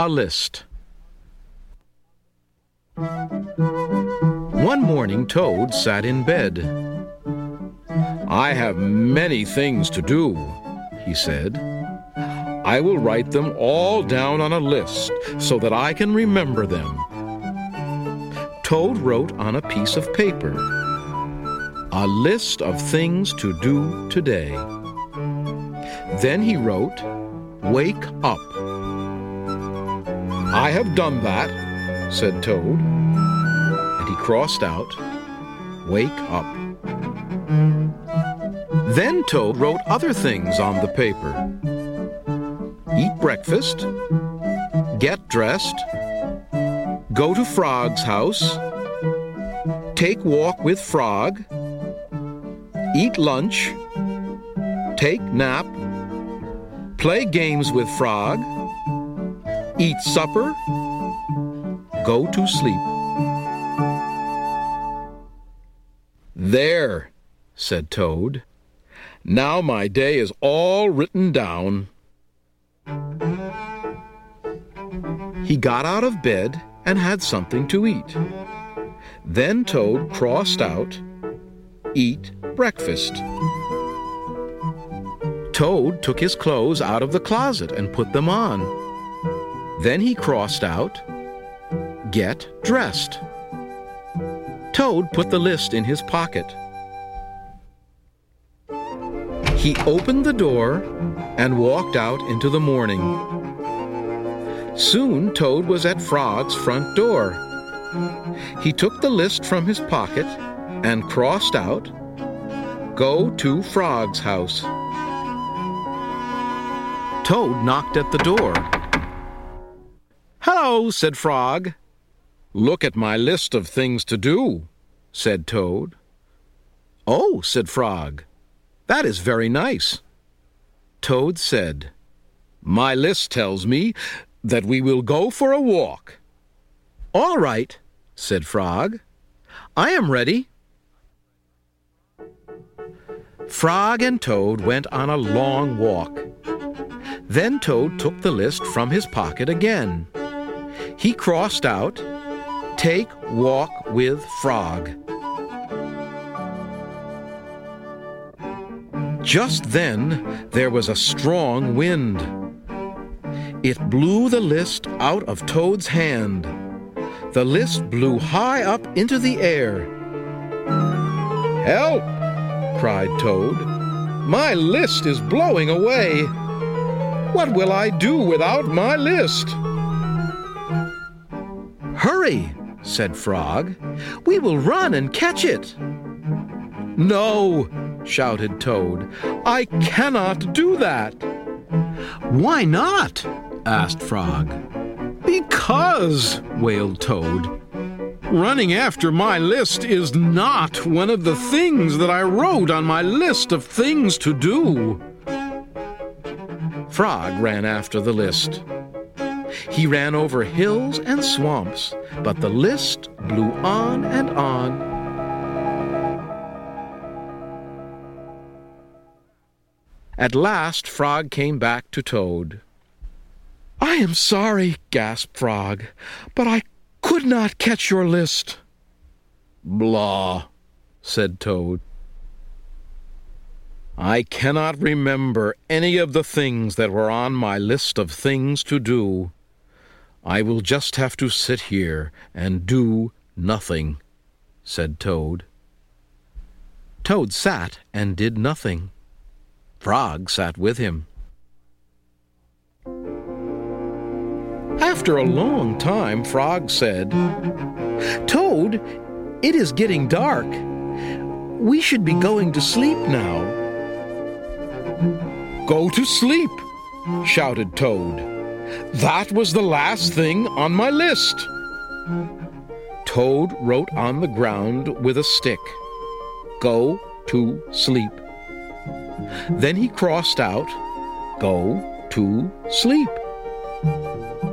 A list. One morning, Toad sat in bed. I have many things to do, he said. I will write them all down on a list so that I can remember them. Toad wrote on a piece of paper a list of things to do today. Then he wrote, Wake up. I have done that, said Toad. And he crossed out, Wake up. Then Toad wrote other things on the paper Eat breakfast, get dressed, go to Frog's house, take walk with Frog, eat lunch, take nap, play games with Frog, eat supper, go to sleep. There, said Toad. Now my day is all written down. He got out of bed and had something to eat. Then Toad crossed out, Eat breakfast. Toad took his clothes out of the closet and put them on. Then he crossed out, Get dressed. Toad put the list in his pocket. He opened the door and walked out into the morning. Soon Toad was at Frog's front door. He took the list from his pocket and crossed out, Go to Frog's house. Toad knocked at the door. Hello, said Frog. Look at my list of things to do, said Toad. Oh, said Frog, that is very nice. Toad said, My list tells me that we will go for a walk. All right, said Frog. I am ready. Frog and Toad went on a long walk. Then Toad took the list from his pocket again. He crossed out, Take walk with Frog. Just then there was a strong wind. It blew the list out of Toad's hand. The list blew high up into the air. Help! cried Toad. My list is blowing away. What will I do without my list? Said Frog. We will run and catch it. No, shouted Toad. I cannot do that. Why not? asked Frog. Because, wailed Toad. Running after my list is not one of the things that I wrote on my list of things to do. Frog ran after the list. He ran over hills and swamps, but the list blew on and on. At last, Frog came back to Toad. I am sorry, gasped Frog, but I could not catch your list. Blah, said Toad. I cannot remember any of the things that were on my list of things to do. I will just have to sit here and do nothing, said Toad. Toad sat and did nothing. Frog sat with him. After a long time, Frog said, Toad, it is getting dark. We should be going to sleep now. Go to sleep, shouted Toad. That was the last thing on my list. Toad wrote on the ground with a stick, Go to sleep. Then he crossed out, Go to sleep.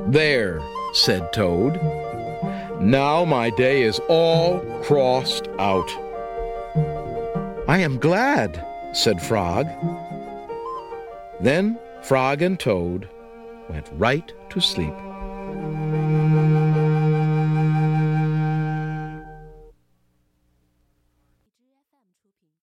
There, said Toad. Now my day is all crossed out. I am glad, said Frog. Then Frog and Toad went right to sleep.